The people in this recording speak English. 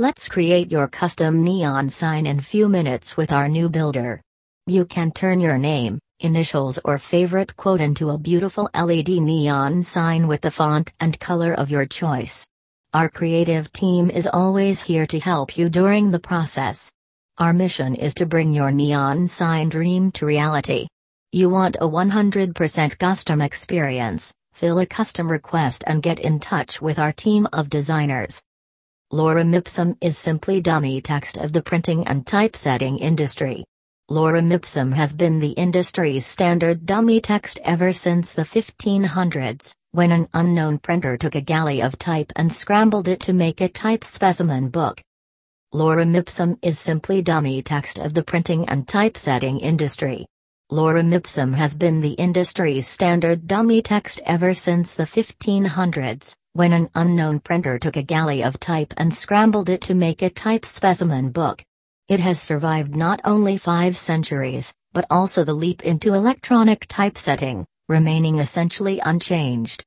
Let's create your custom neon sign in few minutes with our new builder. You can turn your name, initials or favorite quote into a beautiful LED neon sign with the font and color of your choice. Our creative team is always here to help you during the process. Our mission is to bring your neon sign dream to reality. You want a 100% custom experience, fill a custom request and get in touch with our team of designers. Lorem ipsum is simply dummy text of the printing and typesetting industry. Lorem ipsum has been the industry's standard dummy text ever since the 1500s, when an unknown printer took a galley of type and scrambled it to make a type specimen book. Lorem ipsum is simply dummy text of the printing and typesetting industry. Lorem ipsum has been the industry's standard dummy text ever since the 1500s, when an unknown printer took a galley of type and scrambled it to make a type specimen book. It has survived not only five centuries, but also the leap into electronic typesetting, remaining essentially unchanged.